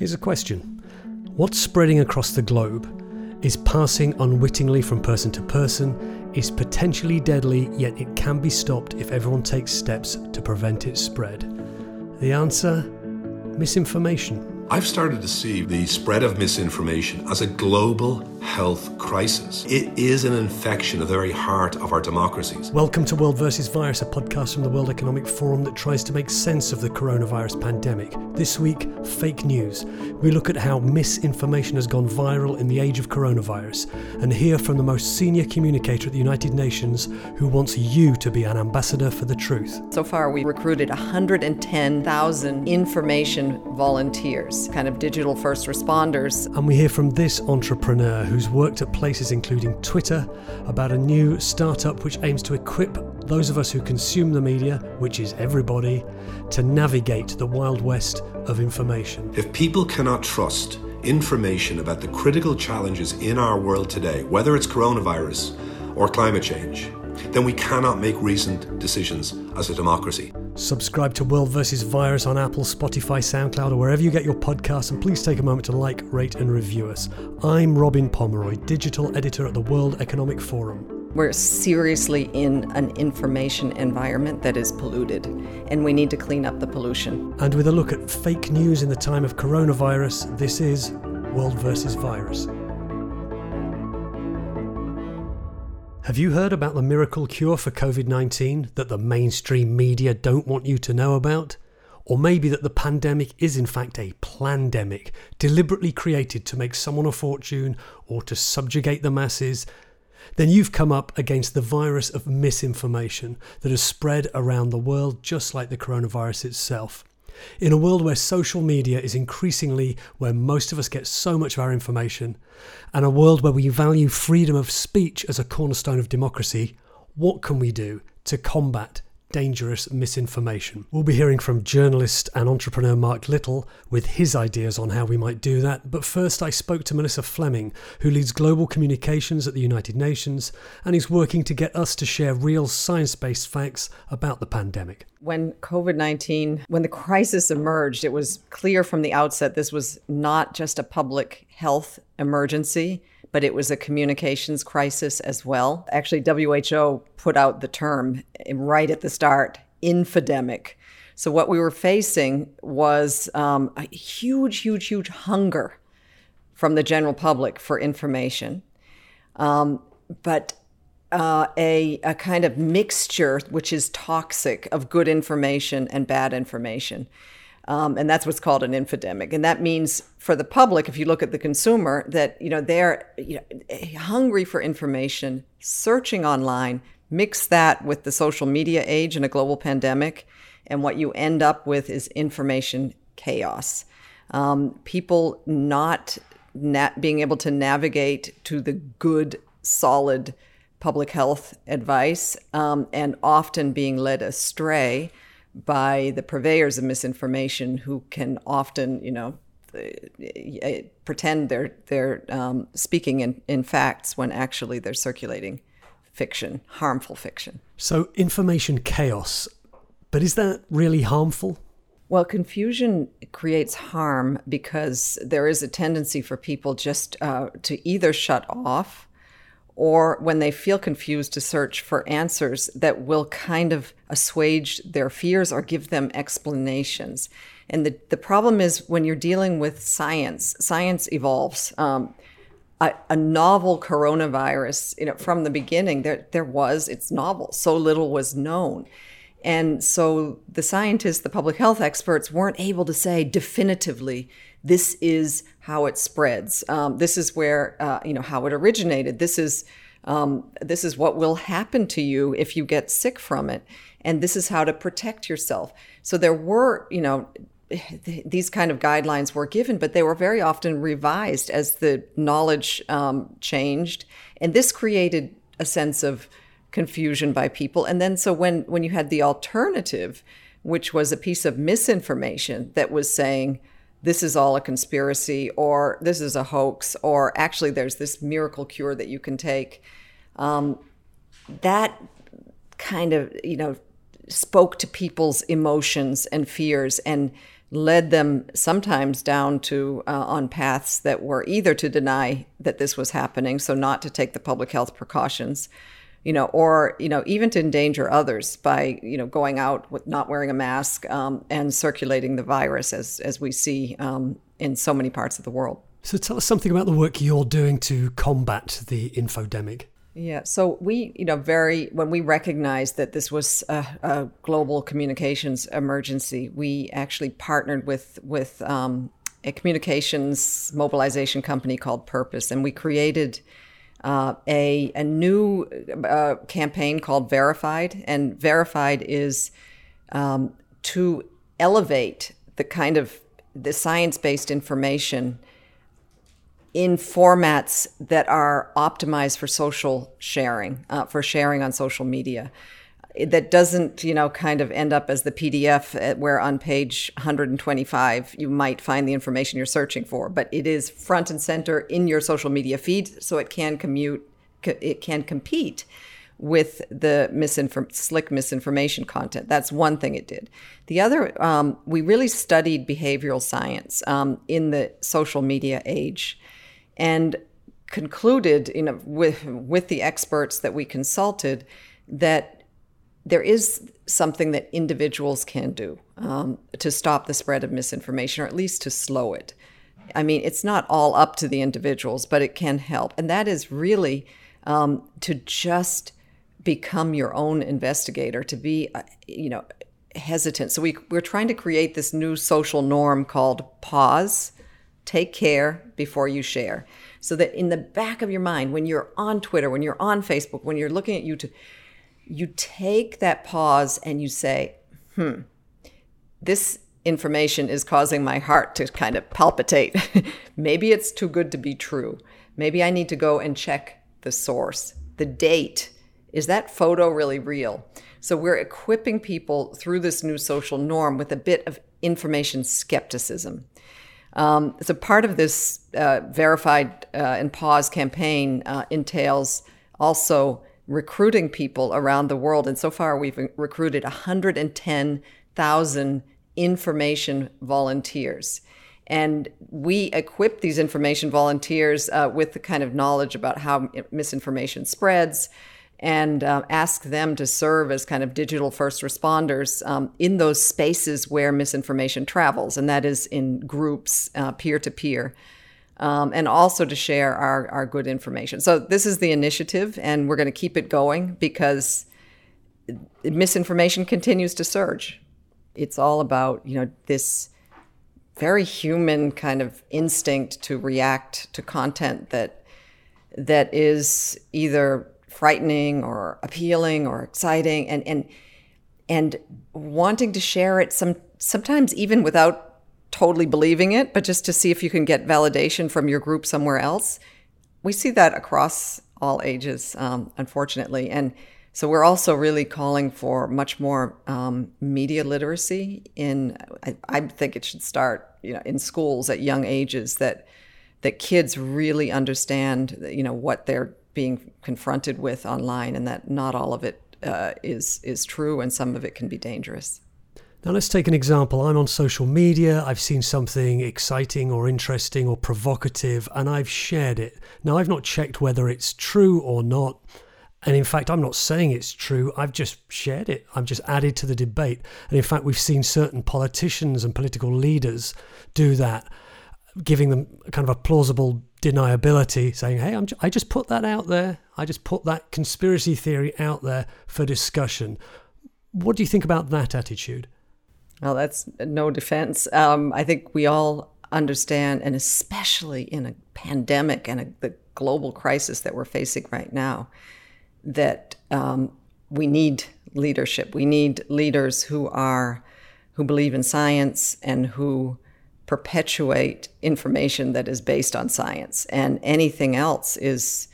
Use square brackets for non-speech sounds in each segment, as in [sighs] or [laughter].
Here's a question What's spreading across the globe is passing unwittingly from person to person, is potentially deadly, yet it can be stopped if everyone takes steps to prevent its spread? The answer misinformation. I've started to see the spread of misinformation as a global health crisis. It is an infection of the very heart of our democracies. Welcome to World versus Virus, a podcast from the World Economic Forum that tries to make sense of the coronavirus pandemic. This week, fake news. We look at how misinformation has gone viral in the age of coronavirus and hear from the most senior communicator at the United Nations who wants you to be an ambassador for the truth. So far, we recruited 110,000 information volunteers kind of digital first responders. And we hear from this entrepreneur who's worked at places including Twitter about a new startup which aims to equip those of us who consume the media, which is everybody, to navigate the wild west of information. If people cannot trust information about the critical challenges in our world today, whether it's coronavirus or climate change, then we cannot make reasoned decisions as a democracy. Subscribe to World vs. Virus on Apple, Spotify, SoundCloud, or wherever you get your podcasts, and please take a moment to like, rate, and review us. I'm Robin Pomeroy, digital editor at the World Economic Forum. We're seriously in an information environment that is polluted, and we need to clean up the pollution. And with a look at fake news in the time of coronavirus, this is World vs. Virus. Have you heard about the miracle cure for COVID 19 that the mainstream media don't want you to know about? Or maybe that the pandemic is in fact a plandemic, deliberately created to make someone a fortune or to subjugate the masses? Then you've come up against the virus of misinformation that has spread around the world just like the coronavirus itself. In a world where social media is increasingly where most of us get so much of our information, and a world where we value freedom of speech as a cornerstone of democracy, what can we do to combat dangerous misinformation. We'll be hearing from journalist and entrepreneur Mark Little with his ideas on how we might do that. But first, I spoke to Melissa Fleming, who leads global communications at the United Nations and is working to get us to share real science based facts about the pandemic. When COVID 19, when the crisis emerged, it was clear from the outset this was not just a public health emergency but it was a communications crisis as well. Actually, WHO put out the term right at the start infodemic. So, what we were facing was um, a huge, huge, huge hunger from the general public for information, um, but uh, a, a kind of mixture which is toxic of good information and bad information. Um, and that's what's called an infodemic. And that means for the public, if you look at the consumer, that you know they're you know, hungry for information, searching online. Mix that with the social media age and a global pandemic, and what you end up with is information chaos. Um, people not na- being able to navigate to the good, solid public health advice, um, and often being led astray by the purveyors of misinformation who can often, you know, eh, pretend they're they're um, speaking in, in facts when actually they're circulating fiction, harmful fiction. So information chaos, but is that really harmful? Well, confusion creates harm because there is a tendency for people just uh, to either shut off or when they feel confused to search for answers that will kind of assuage their fears or give them explanations. And the, the problem is when you're dealing with science, science evolves. Um, a, a, novel coronavirus, you know, from the beginning, there, there was, it's novel. So little was known. And so the scientists, the public health experts weren't able to say definitively this is how it spreads. Um, this is where uh, you know how it originated. This is um, this is what will happen to you if you get sick from it, and this is how to protect yourself. So there were you know [sighs] these kind of guidelines were given, but they were very often revised as the knowledge um, changed, and this created a sense of confusion by people. And then so when when you had the alternative, which was a piece of misinformation that was saying this is all a conspiracy or this is a hoax or actually there's this miracle cure that you can take. Um, that kind of you know spoke to people's emotions and fears and led them sometimes down to uh, on paths that were either to deny that this was happening, so not to take the public health precautions, you know, or you know even to endanger others by you know going out with not wearing a mask um, and circulating the virus as as we see um, in so many parts of the world. So tell us something about the work you're doing to combat the infodemic. Yeah, so we, you know, very when we recognized that this was a, a global communications emergency, we actually partnered with with um, a communications mobilization company called Purpose, and we created uh, a a new uh, campaign called Verified, and Verified is um, to elevate the kind of the science based information in formats that are optimized for social sharing, uh, for sharing on social media. That doesn't, you know, kind of end up as the PDF where on page 125 you might find the information you're searching for, but it is front and center in your social media feed, so it can commute, it can compete with the misinform- slick misinformation content. That's one thing it did. The other, um, we really studied behavioral science um, in the social media age and concluded you know, with, with the experts that we consulted that there is something that individuals can do um, to stop the spread of misinformation or at least to slow it. I mean, it's not all up to the individuals, but it can help. And that is really um, to just become your own investigator, to be, uh, you know, hesitant. So we, we're trying to create this new social norm called pause Take care before you share. So that in the back of your mind, when you're on Twitter, when you're on Facebook, when you're looking at YouTube, you take that pause and you say, hmm, this information is causing my heart to kind of palpitate. [laughs] Maybe it's too good to be true. Maybe I need to go and check the source, the date. Is that photo really real? So we're equipping people through this new social norm with a bit of information skepticism. Um, so part of this uh, verified uh, and pause campaign uh, entails also recruiting people around the world. And so far, we've recruited 110,000 information volunteers. And we equip these information volunteers uh, with the kind of knowledge about how misinformation spreads, and uh, ask them to serve as kind of digital first responders um, in those spaces where misinformation travels, and that is in groups, peer to peer. Um, and also to share our, our good information. So, this is the initiative, and we're going to keep it going because misinformation continues to surge. It's all about, you know, this very human kind of instinct to react to content that that is either frightening or appealing or exciting and and and wanting to share it some sometimes even without totally believing it but just to see if you can get validation from your group somewhere else we see that across all ages um, unfortunately and so we're also really calling for much more um, media literacy in I, I think it should start you know in schools at young ages that that kids really understand you know what they're being confronted with online, and that not all of it uh, is is true, and some of it can be dangerous. Now, let's take an example. I'm on social media, I've seen something exciting or interesting or provocative, and I've shared it. Now, I've not checked whether it's true or not. And in fact, I'm not saying it's true, I've just shared it. I've just added to the debate. And in fact, we've seen certain politicians and political leaders do that, giving them kind of a plausible deniability, saying, "Hey, I'm, I just put that out there. I just put that conspiracy theory out there for discussion." What do you think about that attitude? Well, that's no defense. Um, I think we all understand, and especially in a pandemic and a, the global crisis that we're facing right now, that um, we need leadership. We need leaders who are who believe in science and who perpetuate information that is based on science and anything else is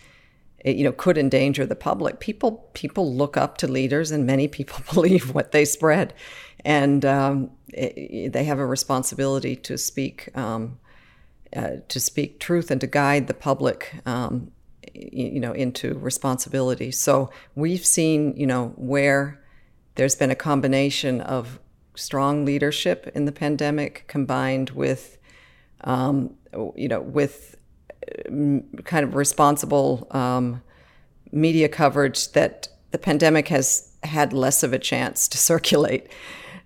you know could endanger the public people people look up to leaders and many people [laughs] believe what they spread and um, it, they have a responsibility to speak um, uh, to speak truth and to guide the public um, you know into responsibility so we've seen you know where there's been a combination of strong leadership in the pandemic combined with, um, you know, with uh, kind of responsible um, media coverage that the pandemic has had less of a chance to [laughs] circulate.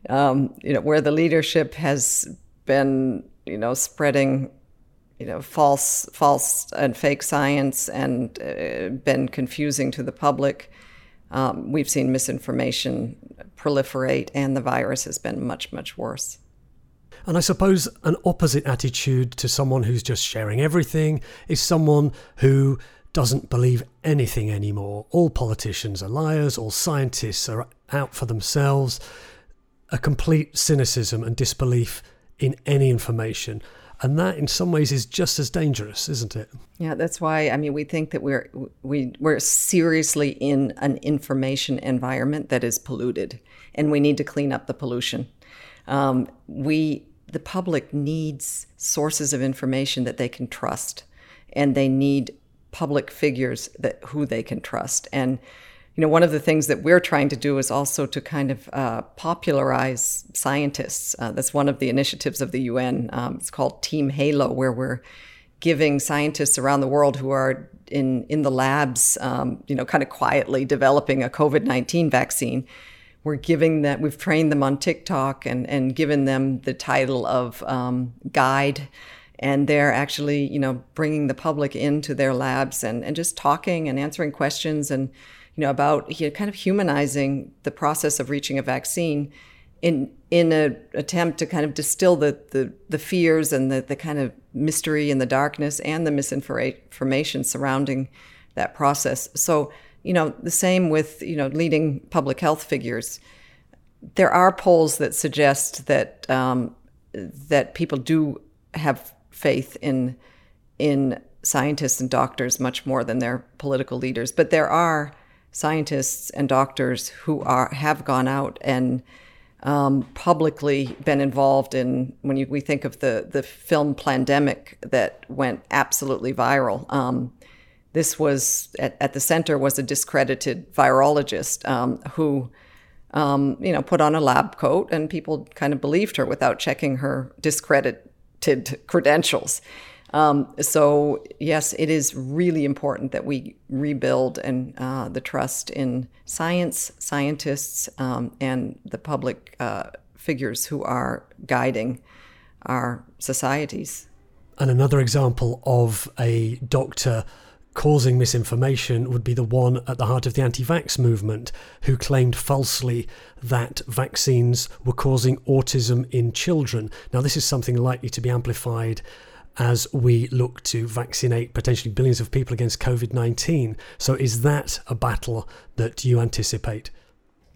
Um, you know, where the leadership has been, you know, spreading, you know, false, false and fake science and uh, been confusing to the public. Um, we've seen misinformation proliferate, and the virus has been much, much worse. And I suppose an opposite attitude to someone who's just sharing everything is someone who doesn't believe anything anymore. All politicians are liars, all scientists are out for themselves. A complete cynicism and disbelief in any information. And that, in some ways, is just as dangerous, isn't it? Yeah, that's why. I mean, we think that we're we we're seriously in an information environment that is polluted, and we need to clean up the pollution. Um, we the public needs sources of information that they can trust, and they need public figures that who they can trust. And you know, one of the things that we're trying to do is also to kind of uh, popularize scientists. Uh, that's one of the initiatives of the UN. Um, it's called Team Halo, where we're giving scientists around the world who are in in the labs, um, you know, kind of quietly developing a COVID nineteen vaccine. We're giving that. We've trained them on TikTok and and given them the title of um, guide and they're actually you know bringing the public into their labs and, and just talking and answering questions and you know about you know, kind of humanizing the process of reaching a vaccine in in an attempt to kind of distill the, the, the fears and the, the kind of mystery and the darkness and the misinformation surrounding that process so you know the same with you know leading public health figures there are polls that suggest that um, that people do have faith in in scientists and doctors much more than their political leaders. But there are scientists and doctors who are have gone out and um, publicly been involved in when you, we think of the the film Plandemic that went absolutely viral. Um, this was at, at, the center was a discredited virologist um, who. Um, you know, put on a lab coat, and people kind of believed her without checking her discredited credentials. Um, so yes, it is really important that we rebuild and uh, the trust in science, scientists, um, and the public uh, figures who are guiding our societies. And another example of a doctor causing misinformation would be the one at the heart of the anti vax movement, who claimed falsely that vaccines were causing autism in children. Now, this is something likely to be amplified as we look to vaccinate potentially billions of people against COVID 19. So, is that a battle that you anticipate?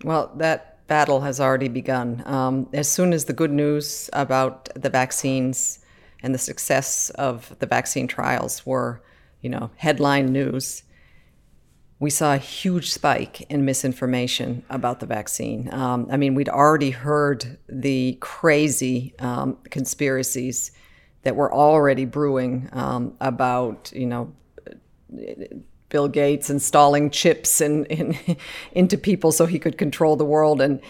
Well, that battle has already begun. Um, as soon as the good news about the vaccines and the success of the vaccine trials were you know, headline news, we saw a huge spike in misinformation about the vaccine. Um, I mean, we'd already heard the crazy um, conspiracies that were already brewing um, about, you know, Bill Gates installing chips in, in, [laughs] into people so he could control the world and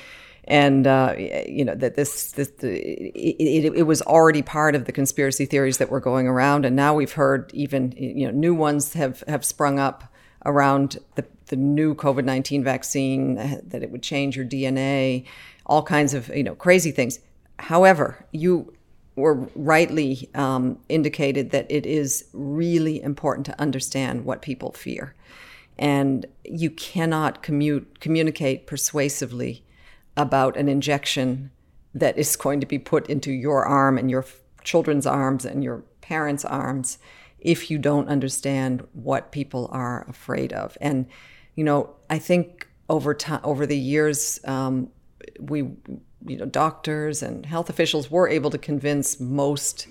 and uh, you know that this, this it, it, it, was already part of the conspiracy theories that were going around, and now we've heard even you know new ones have have sprung up around the the new COVID nineteen vaccine that it would change your DNA, all kinds of you know crazy things. However, you were rightly um, indicated that it is really important to understand what people fear, and you cannot commute communicate persuasively about an injection that is going to be put into your arm and your children's arms and your parents' arms if you don't understand what people are afraid of. And, you know, I think over time, over the years, um, we, you know, doctors and health officials were able to convince most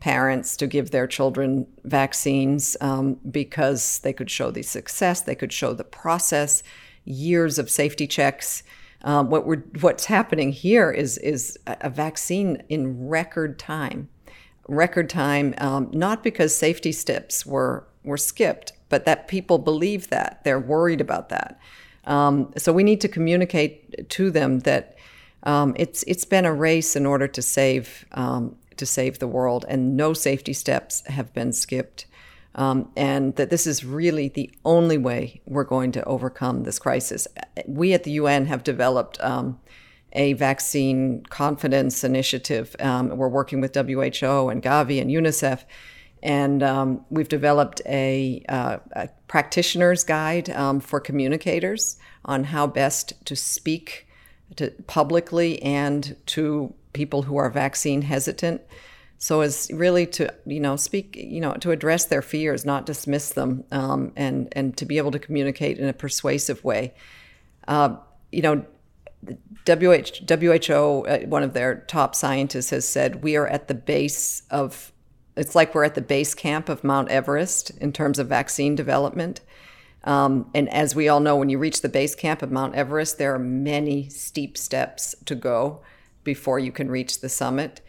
parents to give their children vaccines um, because they could show the success, they could show the process, years of safety checks. Um, what we're what's happening here is is a vaccine in record time, record time. Um, not because safety steps were were skipped, but that people believe that they're worried about that. Um, so we need to communicate to them that Um, it's it's been a race in order to save um, to save the world, and no safety steps have been skipped. Um, and that this is really the only way we're going to overcome this crisis. We at the UN have developed um, a vaccine confidence initiative. Um, we're working with WHO and Gavi and UNICEF, and um, we've developed a, uh, a practitioner's guide um, for communicators on how best to speak to publicly and to people who are vaccine hesitant so as really to you know speak you know to address their fears not dismiss them um, and and to be able to communicate in a persuasive way uh, you know WH, WHO, uh, one of their top scientists, has said we are at the base of, it's like we're at the base camp of Mount Everest in terms of vaccine development. Um, and as we all know, when you reach the base camp of Mount Everest, there are many steep steps to go before you can reach the summit.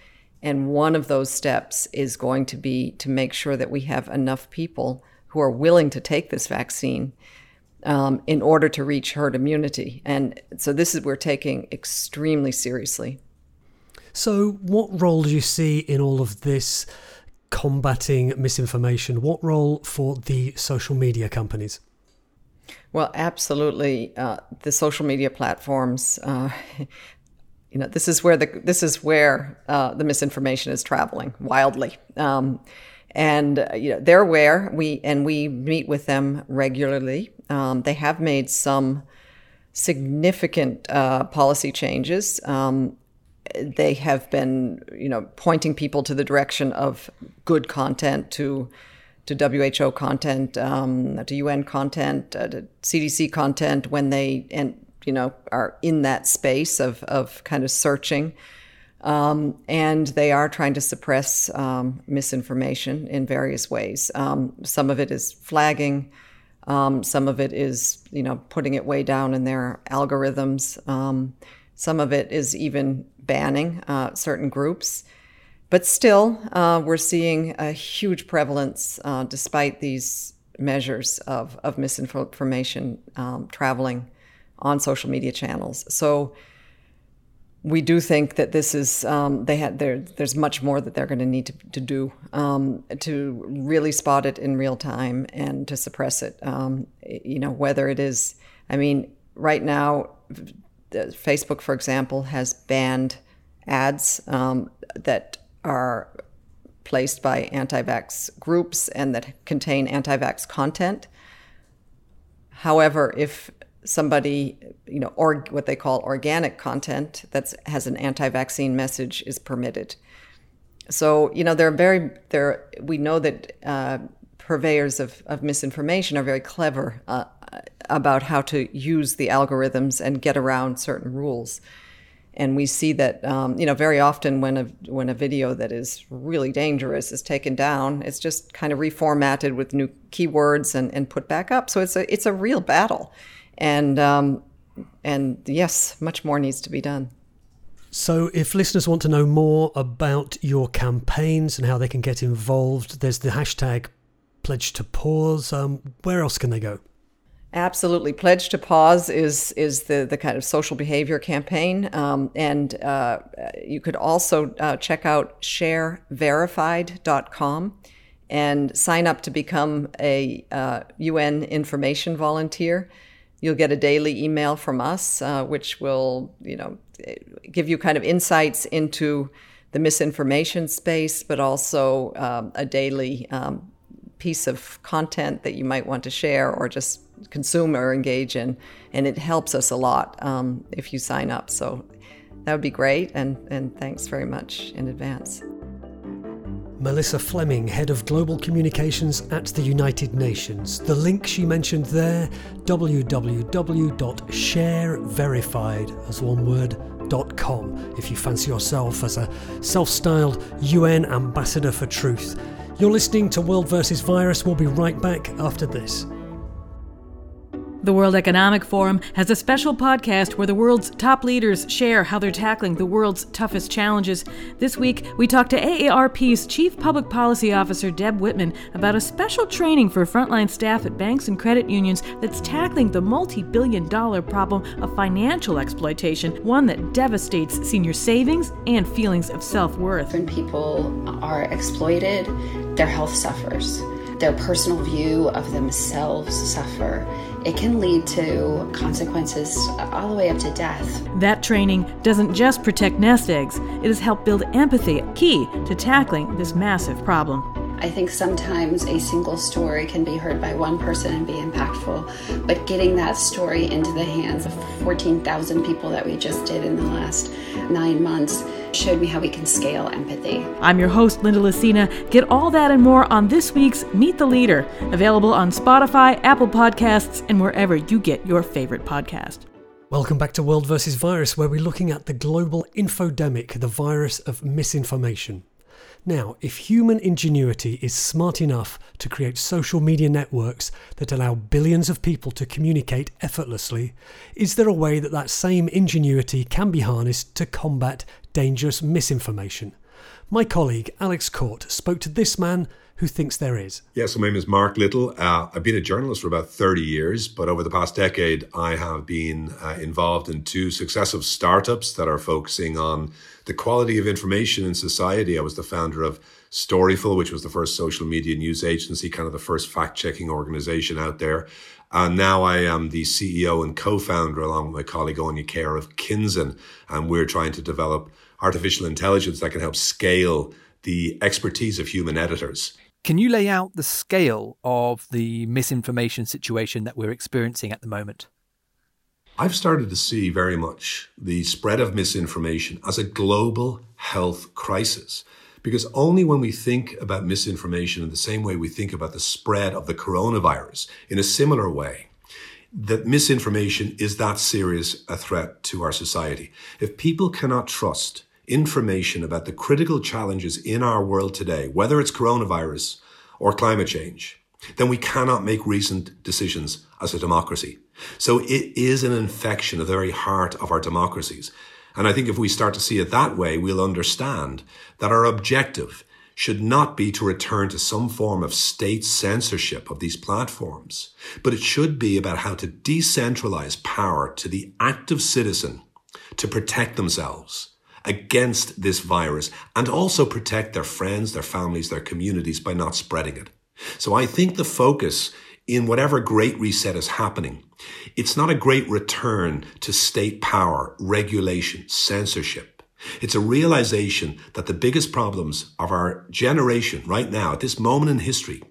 And one of those steps is going to be to make sure that we have enough people who are willing to take this vaccine um, in order to reach herd immunity. And so this is we're taking extremely seriously. So, what role do you see in all of this combating misinformation? What role for the social media companies? Well, absolutely. Uh, the social media platforms, uh, you know this is where the this is where uh, the misinformation is traveling wildly. Um, and uh, you know they're aware. We and we meet with them regularly. Um, they have made some significant uh, policy changes. Um, they have been you know pointing people to the direction of good content to to WHO content, um, to UN content, uh, to CDC content when they and you know, are in that space of, of kind of searching. Um, and they are trying to suppress um, misinformation in various ways. Um, some of it is flagging. Um, some of it is, you know, putting it way down in their algorithms. Um, some of it is even banning uh, certain groups. But still, uh, we're seeing a huge prevalence uh, despite these measures of, of misinformation um, traveling on social media channels. So we do think that this is um, they had there. There's much more that they're going to need to, do um, to really spot it in real time and to suppress it. Um, you know whether it is. I mean, right now, Facebook, for example, has banned ads um, that are placed by anti-vax groups and that contain anti-vax content. However, if somebody, you know, or what they call organic content that has an anti-vaccine message is permitted. So, you know, they're very, they're, we know that uh, purveyors of, of misinformation are very clever uh, about how to use the algorithms and get around certain rules. And we see that, um, you know, very often when a when a video that is really dangerous is taken down, it's just kind of reformatted with new keywords and, and put back up. So it's a it's a real battle and um, and yes, much more needs to be done. So, if listeners want to know more about your campaigns and how they can get involved, there's the hashtag Pledge to Pause. Um, where else can they go? Absolutely, Pledge to Pause is is the the kind of social behavior campaign, um, and uh, you could also uh, check out shareverified.com and sign up to become a uh, UN information volunteer. You'll get a daily email from us, uh, which will, you know, give you kind of insights into the misinformation space, but also um, a daily um, piece of content that you might want to share or just consume or engage in. And it helps us a lot um, if you sign up. So that would be great. And, and thanks very much in advance. Melissa Fleming, Head of Global Communications at the United Nations. The link she mentioned there www.shareverified, as one word, .com, if you fancy yourself as a self styled UN ambassador for truth. You're listening to World vs. Virus. We'll be right back after this. The World Economic Forum has a special podcast where the world's top leaders share how they're tackling the world's toughest challenges. This week, we talk to AARP's Chief Public Policy Officer Deb Whitman about a special training for frontline staff at banks and credit unions that's tackling the multi billion dollar problem of financial exploitation, one that devastates senior savings and feelings of self worth. When people are exploited, their health suffers, their personal view of themselves suffer it can lead to consequences all the way up to death. That training doesn't just protect nest eggs, it has helped build empathy, key to tackling this massive problem. I think sometimes a single story can be heard by one person and be impactful, but getting that story into the hands of 14,000 people that we just did in the last nine months showed me how we can scale empathy. I'm your host, Linda Lacina. Get all that and more on this week's Meet the Leader, available on Spotify, Apple Podcasts, and wherever you get your favorite podcast. Welcome back to World versus Virus, where we're looking at the global infodemic, the virus of misinformation. Now, if human ingenuity is smart enough to create social media networks that allow billions of people to communicate effortlessly, is there a way that that same ingenuity can be harnessed to combat dangerous misinformation? My colleague Alex Court spoke to this man who thinks there is. Yes, my name is Mark Little. Uh, I've been a journalist for about 30 years, but over the past decade, I have been uh, involved in two successive startups that are focusing on the quality of information in society. I was the founder of Storyful, which was the first social media news agency, kind of the first fact checking organization out there. And now I am the CEO and co founder, along with my colleague Áine Kerr of Kinzen. And we're trying to develop artificial intelligence that can help scale the expertise of human editors. Can you lay out the scale of the misinformation situation that we're experiencing at the moment? I've started to see very much the spread of misinformation as a global health crisis. Because only when we think about misinformation in the same way we think about the spread of the coronavirus in a similar way, that misinformation is that serious a threat to our society. If people cannot trust information about the critical challenges in our world today, whether it's coronavirus or climate change, then we cannot make recent decisions as a democracy. So it is an infection of the very heart of our democracies. And I think if we start to see it that way, we'll understand that our objective should not be to return to some form of state censorship of these platforms, but it should be about how to decentralize power to the active citizen to protect themselves against this virus and also protect their friends, their families, their communities by not spreading it. So I think the focus in whatever great reset is happening, it's not a great return to state power, regulation, censorship. It's a realization that the biggest problems of our generation right now, at this moment in history,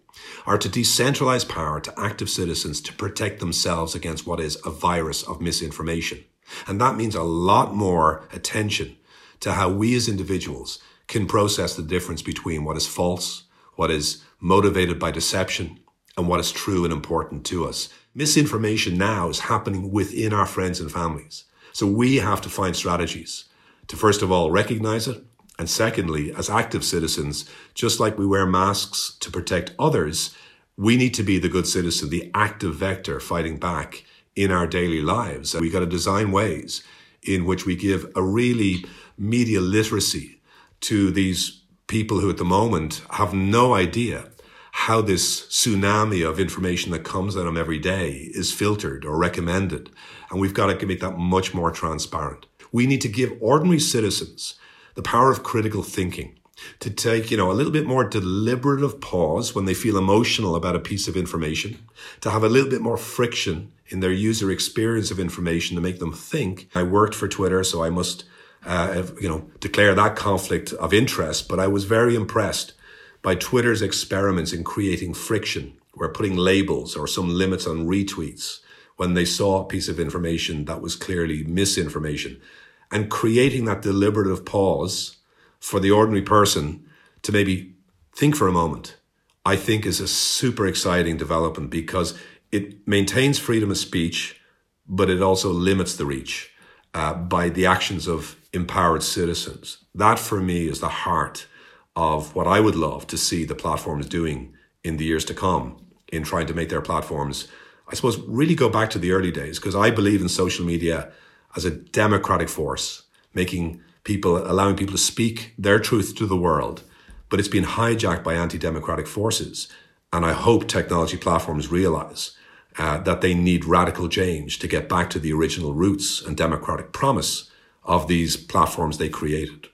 are to decentralize power to active citizens to protect themselves against what is a virus of misinformation. And that means a lot more attention to how we as individuals can process the difference between what is false, what is motivated by deception, and what is true and important to us. Misinformation now is happening within our friends and families. So we have to find strategies to first of all recognize it. And secondly, as active citizens, just like we wear masks to protect others, we need to be the good citizen, the active vector fighting back in our daily lives. And We got to design ways in which we give a really media literacy to these people who at the moment have no idea how this tsunami of information that comes at them every day is filtered or recommended. And we've got to make that much more transparent. We need to give ordinary citizens the power of critical thinking to take, you know, a little bit more deliberative pause when they feel emotional about a piece of information, to have a little bit more friction in their user experience of information to make them think. I worked for Twitter, so I must, uh, you know, declare that conflict of interest, but I was very impressed by Twitter's experiments in creating friction, where putting labels or some limits on retweets when they saw a piece of information that was clearly misinformation and creating that deliberative pause for the ordinary person to maybe think for a moment, I think is a super exciting development because it maintains freedom of speech, but it also limits the reach uh, by the actions of empowered citizens. That for me is the heart of what I would love to see the platforms doing in the years to come in trying to make their platforms I suppose, really go back to the early days because I believe in social media as a democratic force, making people, allowing people to speak their truth to the world. But it's been hijacked by anti democratic forces. And I hope technology platforms realize uh, that they need radical change to get back to the original roots and democratic promise of these platforms they created.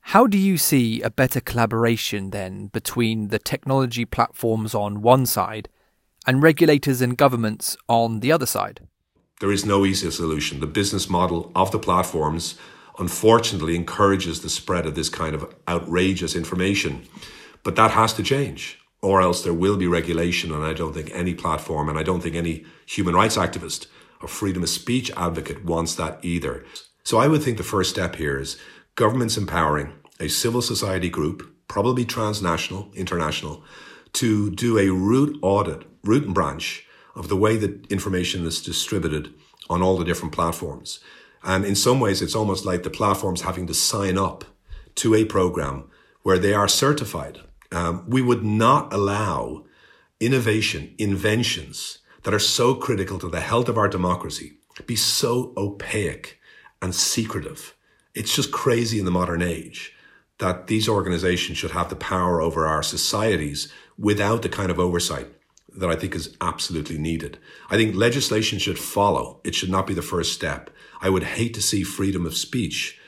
How do you see a better collaboration then between the technology platforms on one side and regulators and governments on the other side? There is no easy solution. The business model of the platforms unfortunately encourages the spread of this kind of outrageous information. But that has to change, or else there will be regulation. And I don't think any platform, and I don't think any human rights activist or freedom of speech advocate wants that either. So I would think the first step here is governments empowering a civil society group, probably transnational, international, to do a root audit, root and branch of the way that information is distributed on all the different platforms. And in some ways, it's almost like the platforms having to sign up to a program where they are certified. Um, we would not allow innovation, inventions that are so critical to the health of our democracy be so opaque and secretive. It's just crazy in the modern age that these organizations should have the power over our societies without the kind of oversight that I think is absolutely needed. I think legislation should follow. It should not be the first step. I would hate to see freedom of speech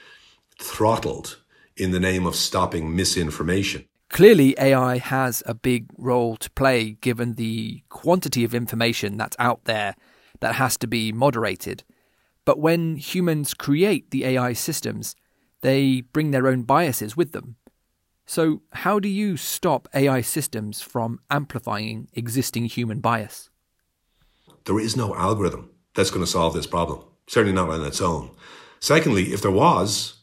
throttled in the name of stopping misinformation. Clearly, AI has a big role to play given the quantity of information that's out there that has to be moderated. But when humans create the AI systems, they bring their own biases with them. So, how do you stop AI systems from amplifying existing human bias? There is no algorithm that's going to solve this problem, certainly not on its own. Secondly, if there was,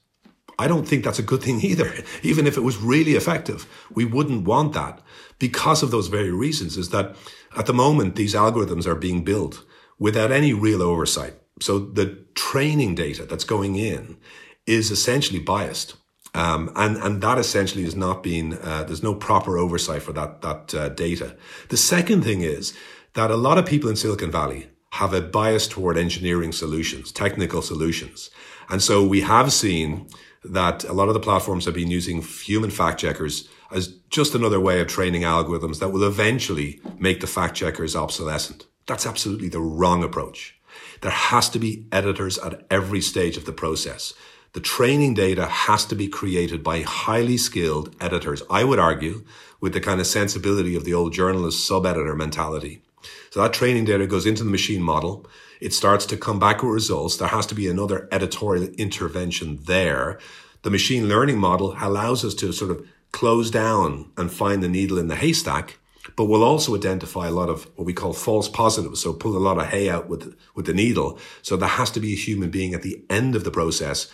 I don't think that's a good thing either. [laughs] Even if it was really effective, we wouldn't want that because of those very reasons is that at the moment, these algorithms are being built without any real oversight. So the training data that's going in is essentially biased. Um, and and that essentially is not being uh, there's no proper oversight for that that uh, data. The second thing is that a lot of people in Silicon Valley have a bias toward engineering solutions, technical solutions, and so we have seen that a lot of the platforms have been using human fact checkers as just another way of training algorithms that will eventually make the fact checkers obsolescent. That's absolutely the wrong approach. There has to be editors at every stage of the process. The training data has to be created by highly skilled editors. I would argue with the kind of sensibility of the old journalist sub-editor mentality. So that training data goes into the machine model. It starts to come back with results. There has to be another editorial intervention there. The machine learning model allows us to sort of close down and find the needle in the haystack, but we'll also identify a lot of what we call false positives. So pull a lot of hay out with, with the needle. So there has to be a human being at the end of the process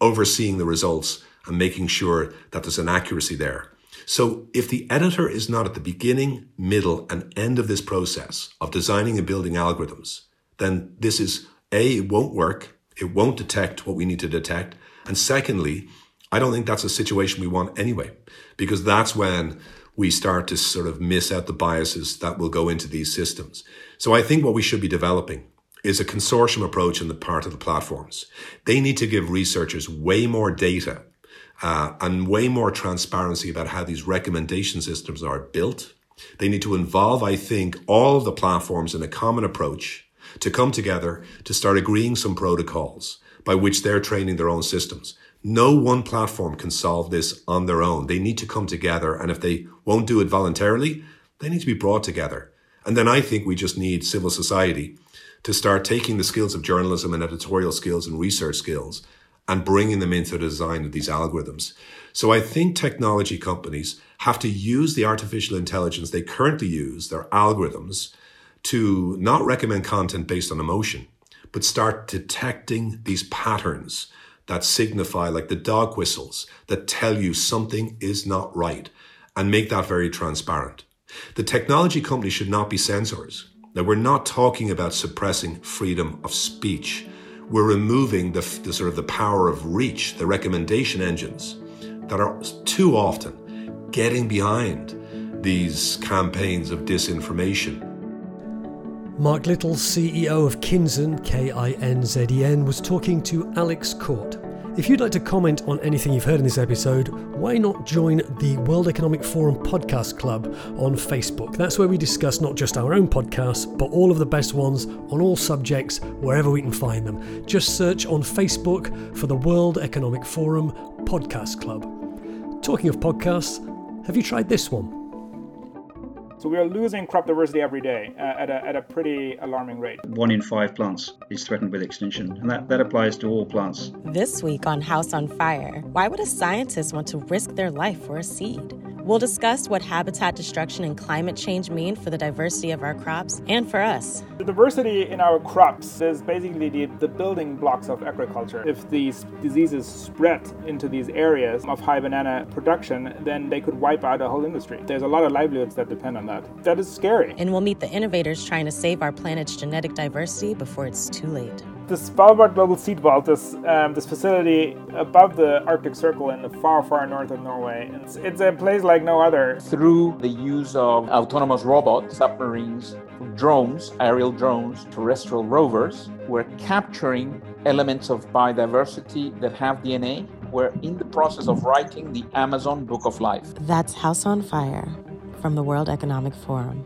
overseeing the results and making sure that there's an accuracy there. So if the editor is not at the beginning, middle, and end of this process of designing and building algorithms, then this is A, it won't work. It won't detect what we need to detect. And secondly, I don't think that's a situation we want anyway, because that's when we start to sort of miss out the biases that will go into these systems. So I think what we should be developing is a consortium approach on the part of the platforms. They need to give researchers way more data uh, and way more transparency about how these recommendation systems are built. They need to involve, I think, all the platforms in a common approach to come together to start agreeing some protocols by which they're training their own systems. No one platform can solve this on their own. They need to come together. And if they won't do it voluntarily, they need to be brought together. And then I think we just need civil society to start taking the skills of journalism and editorial skills and research skills and bringing them into the design of these algorithms. So I think technology companies have to use the artificial intelligence they currently use, their algorithms, to not recommend content based on emotion, but start detecting these patterns that signify, like the dog whistles, that tell you something is not right and make that very transparent. The technology companies should not be censors. Now, we're not talking about suppressing freedom of speech. We're removing the, the sort of the power of reach, the recommendation engines that are too often getting behind these campaigns of disinformation. Mark Little, CEO of Kinzen, K I N Z E N, was talking to Alex Court. If you'd like to comment on anything you've heard in this episode, why not join the World Economic Forum Podcast Club on Facebook? That's where we discuss not just our own podcasts, but all of the best ones on all subjects, wherever we can find them. Just search on Facebook for the World Economic Forum Podcast Club. Talking of podcasts, have you tried this one? So we are losing crop diversity every day uh, at, a, at a pretty alarming rate. One in five plants is threatened with extinction, and that, that applies to all plants. This week on House on Fire, why would a scientist want to risk their life for a seed? We'll discuss what habitat destruction and climate change mean for the diversity of our crops and for us. The diversity in our crops is basically the, the building blocks of agriculture. If these diseases spread into these areas of high banana production, then they could wipe out a whole industry. There's a lot of livelihoods that depend on that. That is scary. And we'll meet the innovators trying to save our planet's genetic diversity before it's too late. The Svalbard Global Seed Vault, this, um, this facility above the Arctic Circle in the far, far north of Norway, it's, it's a place like no other. Through the use of autonomous robots, submarines, drones, aerial drones, terrestrial rovers, we're capturing elements of biodiversity that have DNA. We're in the process of writing the Amazon Book of Life. That's House on Fire from the World Economic Forum.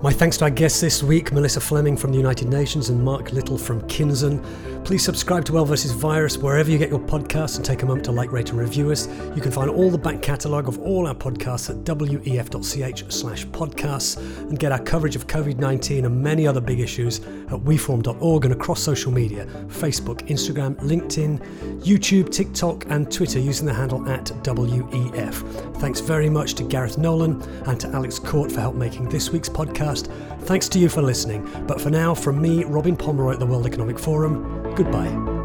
My thanks to our guests this week, Melissa Fleming from the United Nations and Mark Little from Kinzen. Please subscribe to World vs. Virus wherever you get your podcasts and take a moment to like, rate, and review us. You can find all the back catalogue of all our podcasts at wef.ch slash podcasts and get our coverage of COVID 19 and many other big issues at weforum.org and across social media Facebook, Instagram, LinkedIn, YouTube, TikTok, and Twitter using the handle at WEF. Thanks very much to Gareth Nolan and to Alex Court for help making this week's podcast. Thanks to you for listening. But for now, from me, Robin Pomeroy at the World Economic Forum, goodbye.